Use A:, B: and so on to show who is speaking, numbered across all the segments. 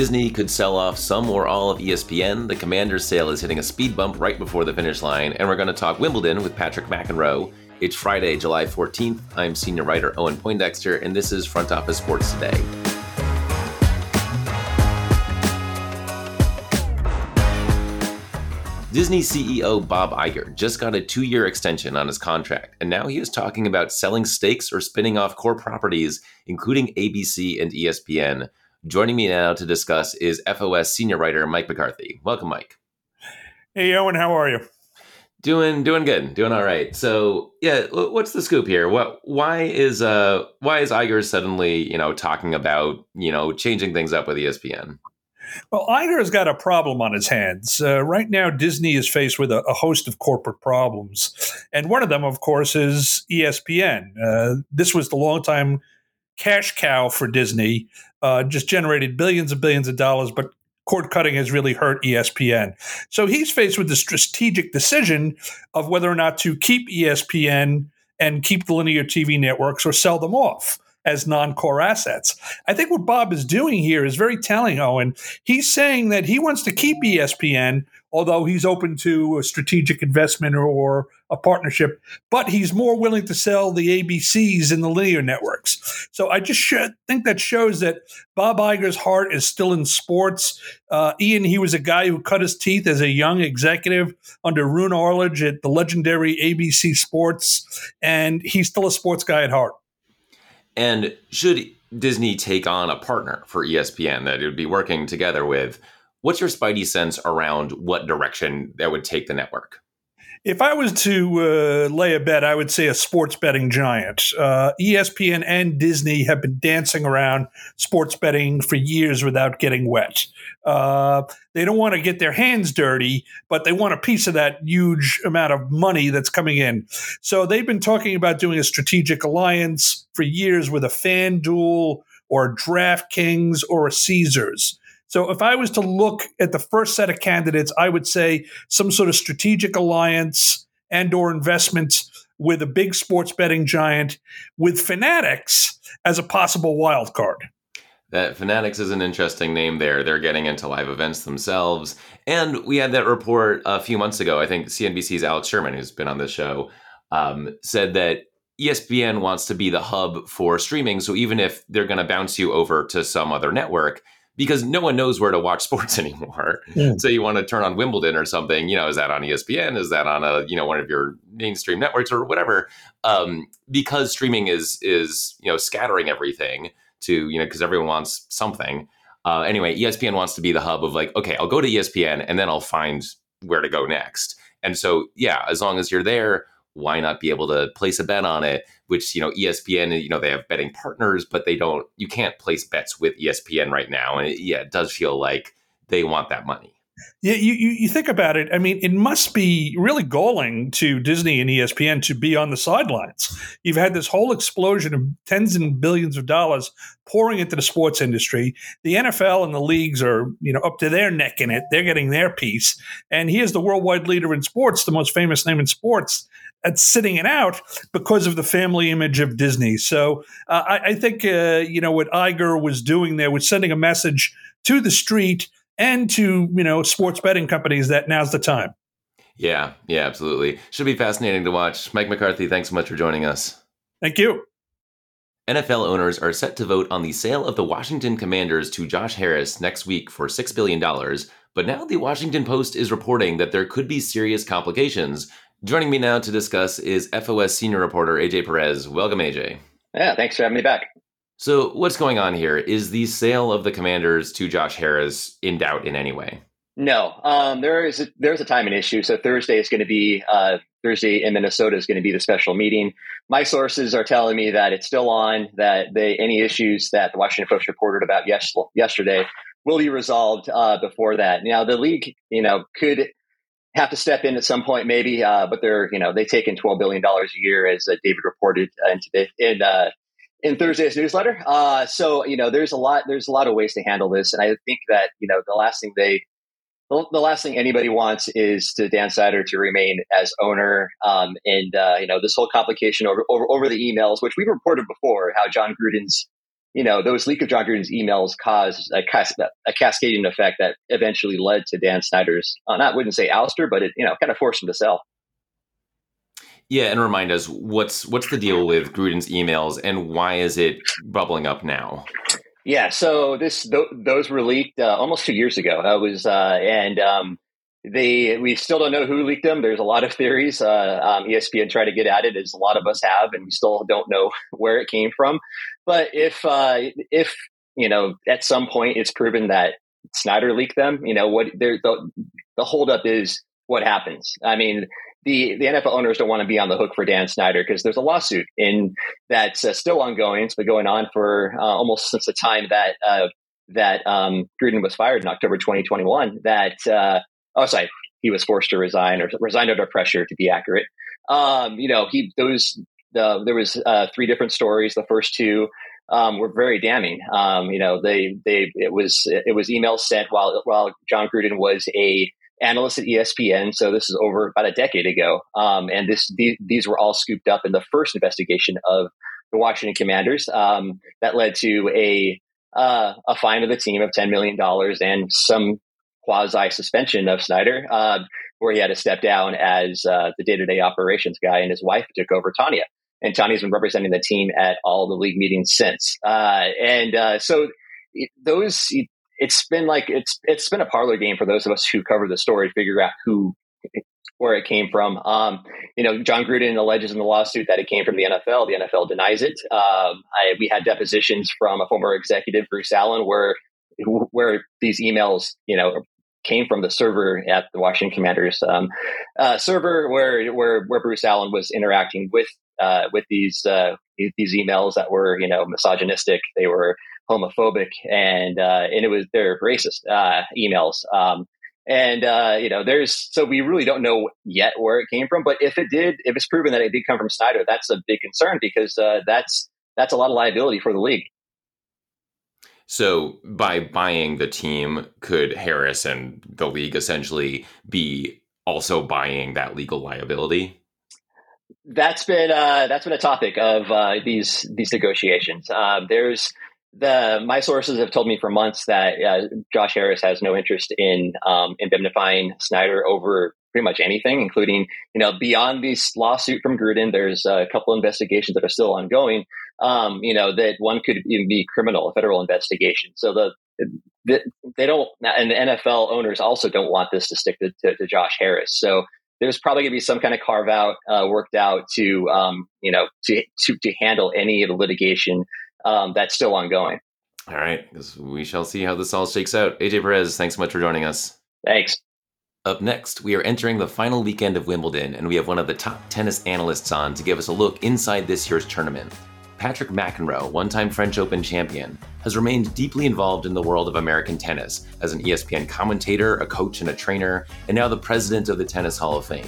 A: Disney could sell off some or all of ESPN, the Commanders sale is hitting a speed bump right before the finish line, and we're going to talk Wimbledon with Patrick McEnroe. It's Friday, July 14th. I'm senior writer Owen Poindexter, and this is Front Office Sports Today. Disney CEO Bob Iger just got a two year extension on his contract, and now he is talking about selling stakes or spinning off core properties, including ABC and ESPN. Joining me now to discuss is FOS senior writer Mike McCarthy. Welcome, Mike.
B: Hey, Owen, how are you?
A: Doing, doing good, doing all right. So, yeah, what's the scoop here? What, why is, uh, why is Iger suddenly, you know, talking about, you know, changing things up with ESPN?
B: Well, Iger's got a problem on his hands. Uh, right now, Disney is faced with a, a, host of corporate problems. And one of them, of course, is ESPN. Uh, this was the longtime cash cow for Disney, uh, just generated billions and billions of dollars, but cord cutting has really hurt ESPN. So he's faced with the strategic decision of whether or not to keep ESPN and keep the linear TV networks or sell them off as non-core assets. I think what Bob is doing here is very telling, Owen. He's saying that he wants to keep ESPN although he's open to a strategic investment or, or, a partnership, but he's more willing to sell the ABCs in the linear networks. So I just think that shows that Bob Iger's heart is still in sports. Uh, Ian, he was a guy who cut his teeth as a young executive under Roone Arledge at the legendary ABC Sports, and he's still a sports guy at heart.
A: And should Disney take on a partner for ESPN that it would be working together with? What's your spidey sense around what direction that would take the network?
B: If I was to uh, lay a bet, I would say a sports betting giant. Uh, ESPN and Disney have been dancing around sports betting for years without getting wet. Uh, they don't want to get their hands dirty, but they want a piece of that huge amount of money that's coming in. So they've been talking about doing a strategic alliance for years with a FanDuel or DraftKings or a Caesars. So if I was to look at the first set of candidates, I would say some sort of strategic alliance and or investments with a big sports betting giant with Fanatics as a possible wild card.
A: That Fanatics is an interesting name there. They're getting into live events themselves. And we had that report a few months ago. I think CNBC's Alex Sherman, who's been on this show, um, said that ESPN wants to be the hub for streaming. So even if they're going to bounce you over to some other network, because no one knows where to watch sports anymore. Yeah. So you want to turn on Wimbledon or something, you know, is that on ESPN? Is that on a, you know, one of your mainstream networks or whatever? Um, because streaming is is, you know, scattering everything to, you know, because everyone wants something. Uh, anyway, ESPN wants to be the hub of like, okay, I'll go to ESPN and then I'll find where to go next. And so, yeah, as long as you're there, why not be able to place a bet on it? Which you know, ESPN, you know, they have betting partners, but they don't. You can't place bets with ESPN right now, and it, yeah, it does feel like they want that money.
B: Yeah, you, you, you think about it. I mean, it must be really galling to Disney and ESPN to be on the sidelines. You've had this whole explosion of tens and billions of dollars pouring into the sports industry. The NFL and the leagues are, you know, up to their neck in it. They're getting their piece. And he is the worldwide leader in sports, the most famous name in sports, that's sitting it out because of the family image of Disney. So uh, I, I, think, uh, you know, what Iger was doing there was sending a message to the street – and to you know sports betting companies that now's the time.
A: Yeah, yeah, absolutely. Should be fascinating to watch. Mike McCarthy, thanks so much for joining us.
B: Thank you.
A: NFL owners are set to vote on the sale of the Washington Commanders to Josh Harris next week for $6 billion. But now the Washington Post is reporting that there could be serious complications. Joining me now to discuss is FOS senior reporter AJ Perez. Welcome, AJ.
C: Yeah, thanks for having me back.
A: So, what's going on here? Is the sale of the Commanders to Josh Harris in doubt in any way?
C: No, um, there is a, there's a timing issue. So Thursday is going to be uh, Thursday in Minnesota is going to be the special meeting. My sources are telling me that it's still on. That they any issues that the Washington Post reported about yes, yesterday will be resolved uh, before that. Now the league, you know, could have to step in at some point, maybe, uh, but they're you know they take in twelve billion dollars a year, as uh, David reported uh, in, today, in uh, in Thursday's newsletter. Uh, so you know, there's a lot there's a lot of ways to handle this, and I think that you know the last thing they the last thing anybody wants is to Dan Snyder to remain as owner. Um, and uh, you know this whole complication over, over over the emails, which we've reported before, how Jon Gruden's you know, those leak of Jon Gruden's emails caused a, cas- a cascading effect that eventually led to Dan Snyder's, uh, not wouldn't say ouster, but it, you know, kind of forced him to sell.
A: Yeah, and remind us what's what's the deal with Gruden's emails and why is it bubbling up now?
C: Yeah, so this th- those were leaked uh, almost two years ago. I was uh, and um, they we still don't know who leaked them. There's a lot of theories. Uh, um, ESPN tried to get at it, as a lot of us have, and we still don't know where it came from. But if uh, if you know at some point it's proven that Snyder leaked them, you know what the the holdup is what happens. I mean, the the NFL owners don't want to be on the hook for Dan Snyder because there's a lawsuit in that's uh, still ongoing. It's been going on for uh, almost since the time that uh, that um, Gruden was fired in October 2021. That uh, oh, sorry, he was forced to resign or resigned under pressure to be accurate. Um, you know, he those the, there was uh, three different stories. The first two um, were very damning. Um, you know, they they it was it was emails sent while while Jon Gruden was a analyst at ESPN. So this is over about a decade ago. Um, and this these, these, were all scooped up in the first investigation of the Washington Commanders um, that led to a uh, a fine of the team of ten million dollars and some quasi suspension of Snyder, uh, where he had to step down as uh, the day to day operations guy, and his wife took over Tanya. And Tanya's been representing the team at all the league meetings since. Uh, and uh, so those it's been like it's it's been a parlor game for those of us who cover the story to figure out who where it came from. Um, you know, Jon Gruden alleges in the lawsuit that it came from the NFL. The NFL denies it. Um, I, we had depositions from a former executive, Bruce Allen, where where these emails, you know, came from the server at the Washington Commanders um, uh, server, where where where Bruce Allen was interacting with uh, with these uh, these emails that were you know misogynistic. They were homophobic and uh, and it was they're racist uh, emails. Um, and uh, you know, there's so we really don't know yet where it came from. But if it did, if it's proven that it did come from Snyder, that's a big concern because uh, that's that's a lot of liability for the league.
A: So by buying the team, could Harris and the league essentially be also buying that legal liability?
C: That's been uh, that's been a topic of uh, these these negotiations. Um, there's the my sources have told me for months that uh, Josh Harris has no interest in um, indemnifying Snyder over pretty much anything, including you know beyond this lawsuit from Gruden. There's a couple investigations that are still ongoing. Um, you know that one could even be criminal, a federal investigation. So the, the they don't, and the NFL owners also don't want this to stick to, to, to Josh Harris. So there's probably going to be some kind of carve out uh, worked out to um, you know to, to to handle any of the litigation um, that's still ongoing.
A: All right, we shall see how this all shakes out. AJ Perez, thanks so much for joining us.
C: Thanks.
A: Up next, we are entering the final weekend of Wimbledon, and we have one of the top tennis analysts on to give us a look inside this year's tournament. Patrick McEnroe, one time French Open champion, has remained deeply involved in the world of American tennis as an ESPN commentator, a coach, and a trainer, and now the president of the Tennis Hall of Fame.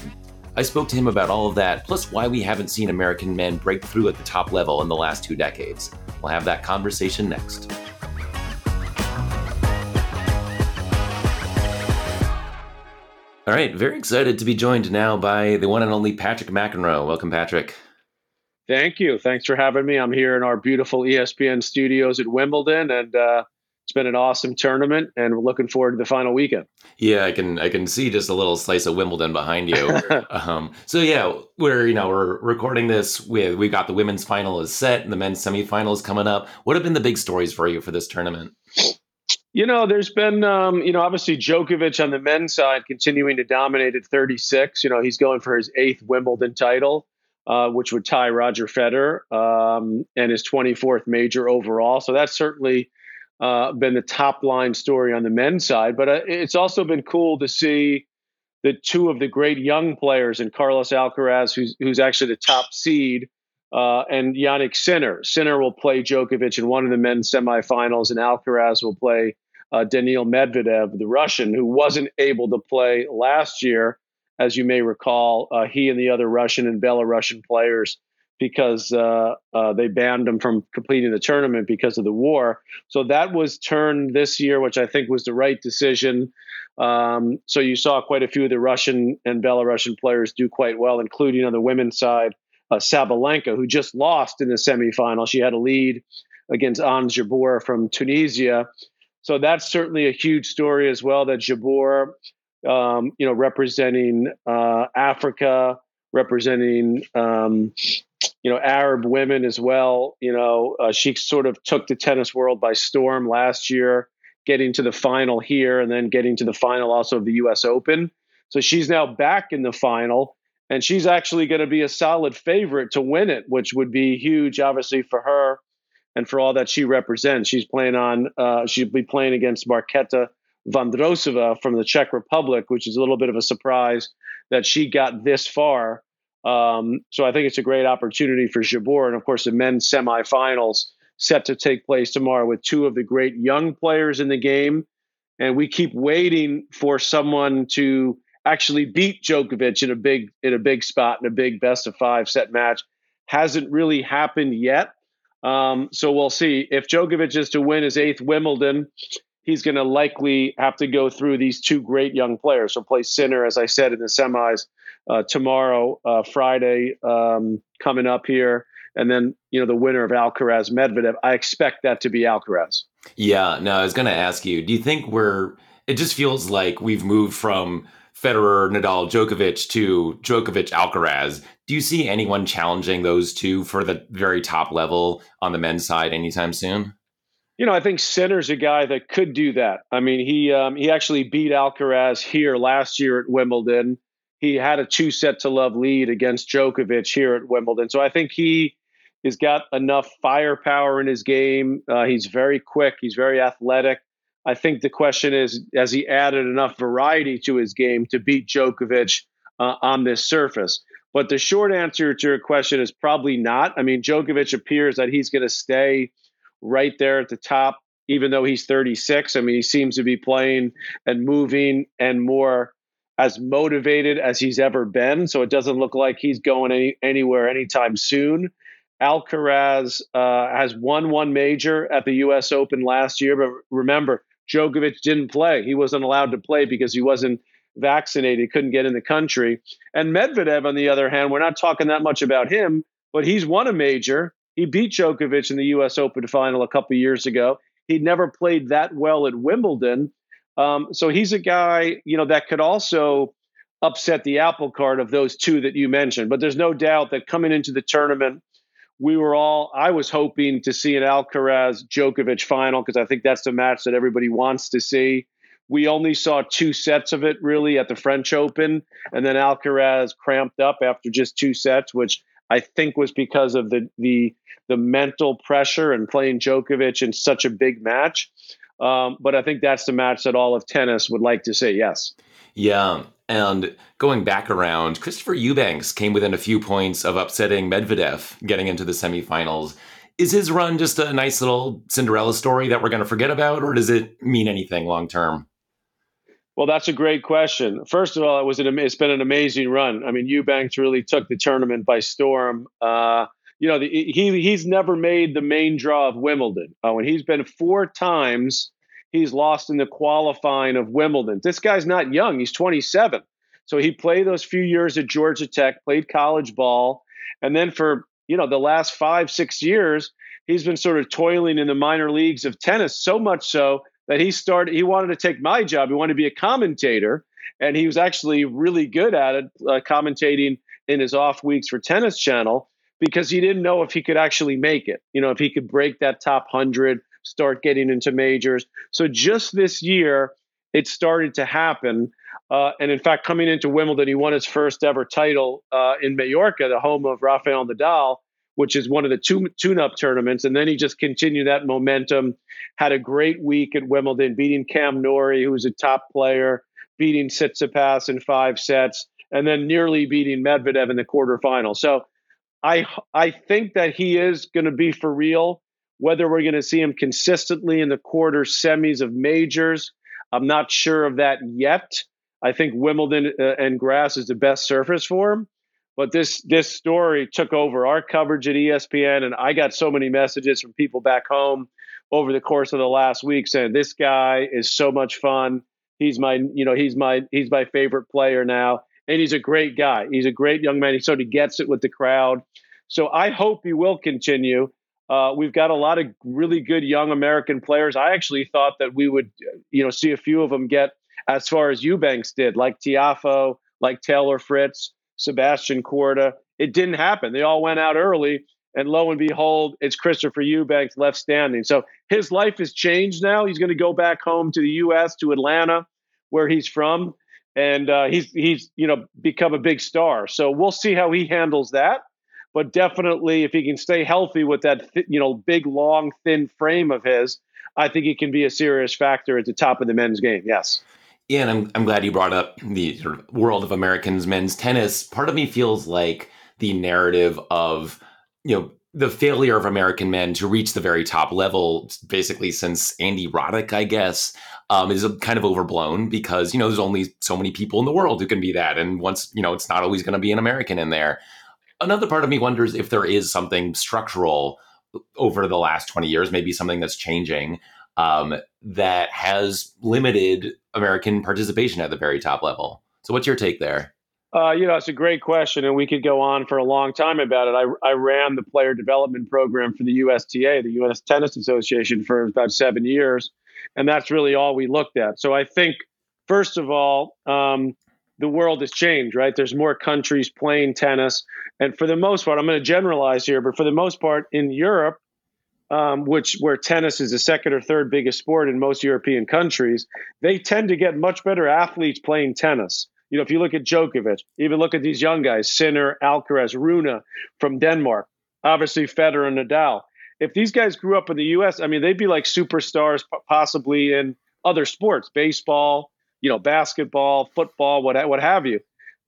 A: I spoke to him about all of that, plus why we haven't seen American men break through at the top level in the last two decades. We'll have that conversation next. All right, very excited to be joined now by the one and only Patrick McEnroe. Welcome, Patrick.
D: Thank you. Thanks for having me. I'm here in our beautiful ESPN studios at Wimbledon, and uh, it's been an awesome tournament, and we're looking forward to the final weekend.
A: Yeah, I can I can see just a little slice of Wimbledon behind you. um, so yeah, we're you know we're recording this with we got the women's final is set and the men's semifinal is coming up. What have been the big stories for you for this tournament?
D: You know, there's been, um, you know, obviously Djokovic on the men's side continuing to dominate at 36. You know, he's going for his eighth Wimbledon title, uh, which would tie Roger Federer um, and his 24th major overall. So that's certainly uh, been the top line story on the men's side. But uh, it's also been cool to see that two of the great young players in Carlos Alcaraz, who's, who's actually the top seed, uh, and Jannik Sinner. Sinner will play Djokovic in one of the men's semifinals, and Alcaraz will play uh, Daniil Medvedev, the Russian, who wasn't able to play last year. As you may recall, uh, he and the other Russian and Belarusian players because uh, uh, they banned them from completing the tournament because of the war. So that was turned this year, which I think was the right decision. Um, so you saw quite a few of the Russian and Belarusian players do quite well, including on the women's side, uh, Sabalenka, who just lost in the semifinal. She had a lead against Ons Jabeur from Tunisia. So that's certainly a huge story as well. That Jabeur, um, you know, representing uh, Africa, representing um, you know Arab women as well. You know, uh, she sort of took the tennis world by storm last year, getting to the final here and then getting to the final also of the U.S. Open. So she's now back in the final, and she's actually going to be a solid favorite to win it, which would be huge, obviously for her and for all that she represents. She's playing on. Uh, she'll be playing against Marketa Vondrousova from the Czech Republic, which is a little bit of a surprise that she got this far. Um, so I think it's a great opportunity for Jabeur. And of course, the men's semifinals set to take place tomorrow with two of the great young players in the game. And we keep waiting for someone to actually beat Djokovic in a big in a big spot in a big best of five set match. Hasn't really happened yet. Um, so we'll see if Djokovic is to win his eighth Wimbledon he's going to likely have to go through these two great young players. So play Sinner, as I said, in the semis uh, tomorrow, uh, Friday, um, coming up here. And then, you know, the winner of Alcaraz Medvedev. I expect that to be Alcaraz.
A: Yeah, no, I was going to ask you, do you think we're, it just feels like we've moved from Federer, Nadal, Djokovic to Djokovic, Alcaraz. Do you see anyone challenging those two for the very top level on the men's side anytime soon?
D: You know, I think Sinner's a guy that could do that. I mean, he um, he actually beat Alcaraz here last year at Wimbledon. He had a two set to love lead against Djokovic here at Wimbledon. So I think he has got enough firepower in his game. Uh, he's very quick. He's very athletic. I think the question is, has he added enough variety to his game to beat Djokovic uh, on this surface? But the short answer to your question is probably not. I mean, Djokovic appears that he's going to stay right there at the top, even though he's 36. I mean, he seems to be playing and moving and more as motivated as he's ever been. So it doesn't look like he's going any, anywhere anytime soon. Alcaraz uh, has won one major at the U.S. Open last year, but remember, Djokovic didn't play. He wasn't allowed to play because he wasn't vaccinated, couldn't get in the country. And Medvedev, on the other hand, we're not talking that much about him, but he's won a major. He beat Djokovic in the U.S. Open final a couple years ago. He'd never played that well at Wimbledon, um, so he's a guy you know that could also upset the apple cart of those two that you mentioned. But there's no doubt that coming into the tournament, we were all I was hoping to see an Alcaraz Djokovic final because I think that's the match that everybody wants to see. We only saw two sets of it really at the French Open, and then Alcaraz cramped up after just two sets, which I think was because of the the the mental pressure and playing Djokovic in such a big match. Um, but I think that's the match that all of tennis would like to say yes.
A: Yeah. And going back around, Christopher Eubanks came within a few points of upsetting Medvedev getting into the semifinals. Is his run just a nice little Cinderella story that we're going to forget about, or does it mean anything long term?
D: Well, that's a great question. First of all, it was an, it's been an amazing run. I mean, Eubanks really took the tournament by storm. Uh, you know, the, he he's never made the main draw of Wimbledon. Oh, and he's been four times he's lost in the qualifying of Wimbledon. This guy's not young; he's 27. So he played those few years at Georgia Tech, played college ball, and then for you know the last five six years, he's been sort of toiling in the minor leagues of tennis. So much so that he started. He wanted to take my job. He wanted to be a commentator, and he was actually really good at it, uh, commentating in his off weeks for Tennis Channel because he didn't know if he could actually make it. You know, if he could break that top 100, start getting into majors. So just this year, it started to happen. Uh, and in fact, coming into Wimbledon, he won his first ever title uh, in Mallorca, the home of Rafael Nadal, which is one of the two tune-up tournaments. And then he just continued that momentum. Had a great week at Wimbledon, beating Cam Norrie, who was a top player, beating Tsitsipas in five sets, and then nearly beating Medvedev in the quarterfinal. So I I think that he is going to be for real. Whether we're going to see him consistently in the quarter semis of majors, I'm not sure of that yet. I think Wimbledon uh, and grass is the best surface for him. But this this story took over our coverage at ESPN, and I got so many messages from people back home over the course of the last week saying this guy is so much fun. He's my you know he's my he's my favorite player now and he's a great guy. He's a great young man. He sort of gets it with the crowd. So I hope he will continue. Uh, we've got a lot of really good young American players. I actually thought that we would, you know, see a few of them get as far as Eubanks did, like Tiafoe, like Taylor Fritz, Sebastian Korda. It didn't happen. They all went out early, and lo and behold, it's Christopher Eubanks left standing. So his life has changed now. He's going to go back home to the U.S. to Atlanta, where he's from, and uh, he's he's you know become a big star. So we'll see how he handles that. But definitely, if he can stay healthy with that th- you know big, long, thin frame of his, I think he can be a serious factor at the top of the men's game. Yes.
A: Yeah, and I'm, I'm glad you brought up the sort of world of Americans men's tennis. Part of me feels like the narrative of, you know, the failure of American men to reach the very top level, basically since Andy Roddick, I guess, um, is kind of overblown because you know there's only so many people in the world who can be that, and once you know it's not always going to be an American in there. Another part of me wonders if there is something structural over the last 20 years, maybe something that's changing um, that has limited American participation at the very top level. So, what's your take there?
D: Uh, you know, it's a great question, and we could go on for a long time about it. I, I ran the player development program for the USTA, the U.S. Tennis Association, for about seven years, and that's really all we looked at. So I think, first of all, um, the world has changed, right? There's more countries playing tennis, and for the most part, I'm going to generalize here, but for the most part, in Europe, um, which where tennis is the second or third biggest sport in most European countries, they tend to get much better athletes playing tennis. You know, if you look at Djokovic, even look at these young guys, Sinner, Alcaraz, Rune from Denmark, obviously Federer and Nadal. If these guys grew up in the U.S., I mean, they'd be like superstars, possibly in other sports, baseball, you know, basketball, football, what what have you.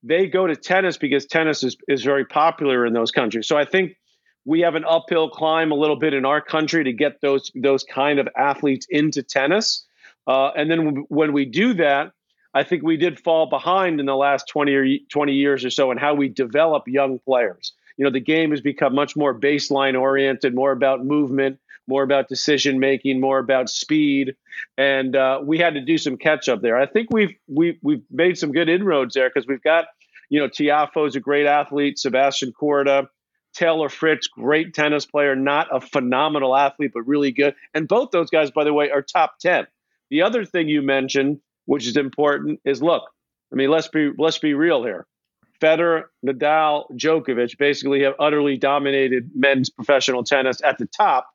D: They go to tennis because tennis is is very popular in those countries. So I think we have an uphill climb a little bit in our country to get those those kind of athletes into tennis. Uh, and then when we do that, I think we did fall behind in the last 20 or 20 years or so in how we develop young players. You know, the game has become much more baseline oriented, more about movement, more about decision making, more about speed, and uh, we had to do some catch up there. I think we've we, we've made some good inroads there because we've got you know Tiafoe is a great athlete, Sebastian Korda, Taylor Fritz, great tennis player, not a phenomenal athlete, but really good. And both those guys, by the way, are top 10. The other thing you mentioned, which is important, is look, I mean, let's be let's be real here. Federer, Nadal, Djokovic basically have utterly dominated men's professional tennis at the top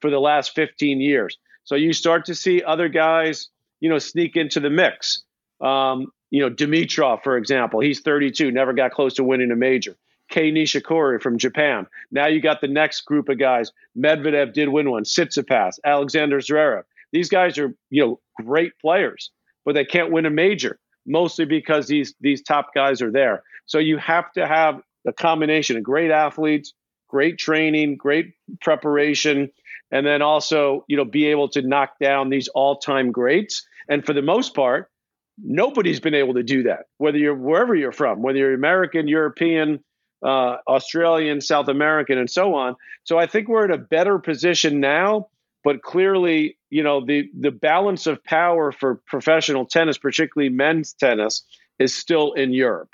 D: for the last 15 years. So you start to see other guys, you know, sneak into the mix. Um, you know, Dimitrov, for example, he's 32, never got close to winning a major. Kei Nishikori from Japan. Now you got the next group of guys. Medvedev did win one. Tsitsipas, Alexander Zverev. These guys are you know great players, but they can't win a major mostly because these these top guys are there. So you have to have a combination of great athletes, great training, great preparation, and then also you know be able to knock down these all time greats. And for the most part, nobody's been able to do that. Whether you're wherever you're from, whether you're American, European, uh, Australian, South American, and so on. So I think we're in a better position now. But clearly, you know, the the balance of power for professional tennis, particularly men's tennis, is still in Europe.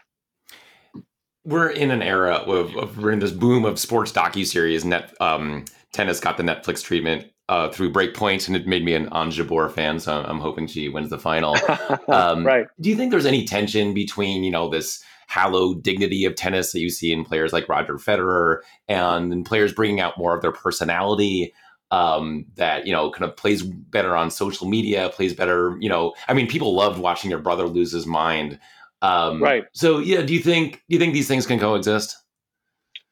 A: We're in an era of, of we're in this boom of sports docu series. Net um, tennis got the Netflix treatment uh, through Break Point, and it made me an Ons Jabeur fan. So I'm hoping she wins the final.
D: Um, right?
A: Do you think there's any tension between you know this hallowed dignity of tennis that you see in players like Roger Federer and in players bringing out more of their personality um, that you know kind of plays better on social media, plays better. You know, I mean, people loved watching your brother lose his mind. Um,
D: right.
A: So yeah, do you think do you think these things can coexist?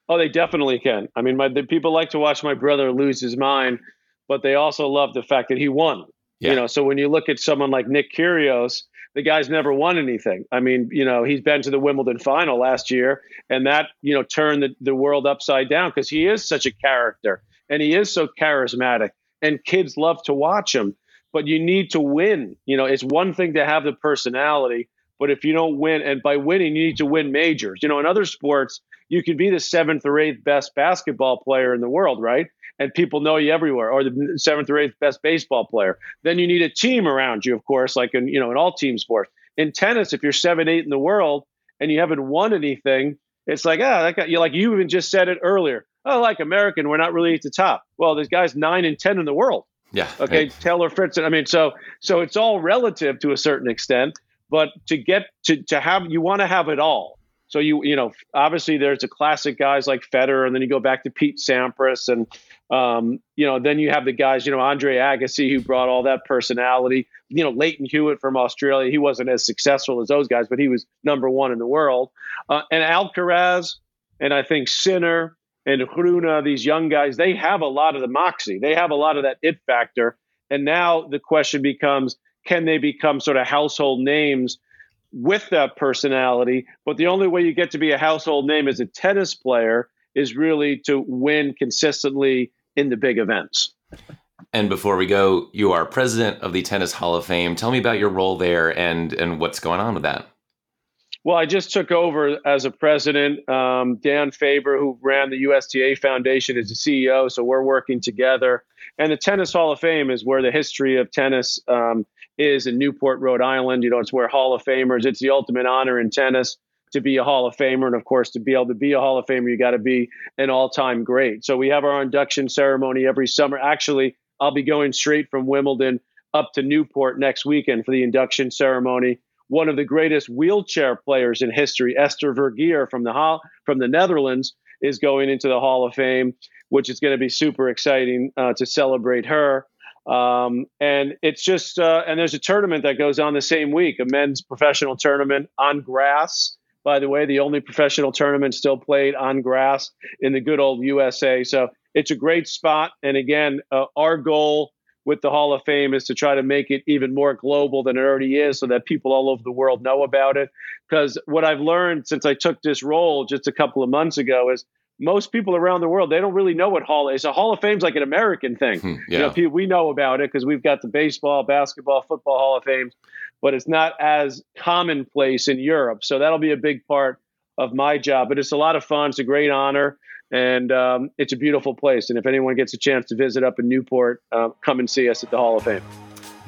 D: Oh, they definitely can. I mean, my the people like to watch my brother lose his mind, but they also love the fact that he won. Yeah. You know, so when you look at someone like Nick Kyrgios, the guy's never won anything. I mean, you know, he's been to the Wimbledon final last year, and that, you know, turned the, the world upside down because he is such a character and he is so charismatic, and kids love to watch him. But you need to win. You know, it's one thing to have the personality, but if you don't win, and by winning, you need to win majors. You know, in other sports, you can be the seventh or eighth best basketball player in the world, right? And people know you everywhere, or the seventh or eighth best baseball player. Then you need a team around you, of course, like in you know in all team sports. In tennis, if you're seven, eight in the world and you haven't won anything, it's like ah, that guy, you like you even just said it earlier. oh, like American, we're not really at the top. Well, there's guys nine and ten in the world.
A: Yeah.
D: Okay.
A: Right.
D: Taylor Fritz. I mean, so so it's all relative to a certain extent, but to get to to have you want to have it all. So you you know obviously there's a classic guys like Federer, and then you go back to Pete Sampras, and um, you know then you have the guys you know Andre Agassi who brought all that personality. You know Lleyton Hewitt from Australia, he wasn't as successful as those guys, but he was number one in the world. Uh, and Alcaraz, and I think Sinner and Rune, these young guys, they have a lot of the moxie. They have a lot of that it factor. And now the question becomes, can they become sort of household names? with that personality. But the only way you get to be a household name as a tennis player is really to win consistently in the big events.
A: And before we go, you are president of the Tennis Hall of Fame. Tell me about your role there and and what's going on with that.
D: Well, I just took over as a president. Um, Dan Faber, who ran the USTA Foundation, is the CEO, so we're working together. And the Tennis Hall of Fame is where the history of tennis um, is in Newport, Rhode Island. You know, it's where Hall of Famers. It's the ultimate honor in tennis to be a Hall of Famer, and of course, to be able to be a Hall of Famer, you got to be an all-time great. So we have our induction ceremony every summer. Actually, I'll be going straight from Wimbledon up to Newport next weekend for the induction ceremony one of the greatest wheelchair players in history, Esther Vergeer from the from the Netherlands, is going into the Hall of Fame, which is going to be super exciting uh, to celebrate her. Um, and it's just uh, and there's a tournament that goes on the same week, a men's professional tournament on grass. By the way, the only professional tournament still played on grass in the good old USA. So it's a great spot. And again, uh, our goal with the Hall of Fame is to try to make it even more global than it already is so that people all over the world know about it. Because what I've learned since I took this role just a couple of months ago is most people around the world, they don't really know what Hall is. A Hall of Fame's like an American thing.
A: Hmm,
D: yeah. You know, we know about it because we've got the baseball, basketball, football Hall of Fames, but it's not as commonplace in Europe. So that'll be a big part of my job. But it's a lot of fun. It's a great honor and um, it's a beautiful place. And if anyone gets a chance to visit up in Newport, uh, come and see us at the Hall of Fame.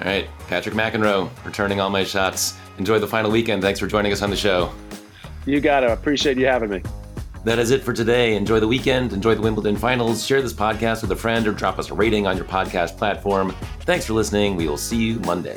A: All right, Patrick McEnroe, returning all my shots. Enjoy the final weekend. Thanks for joining us on the show.
D: You got it. Appreciate you having me.
A: That is it for today. Enjoy the weekend, enjoy the Wimbledon finals, share this podcast with a friend, or drop us a rating on your podcast platform. Thanks for listening. We will see you Monday.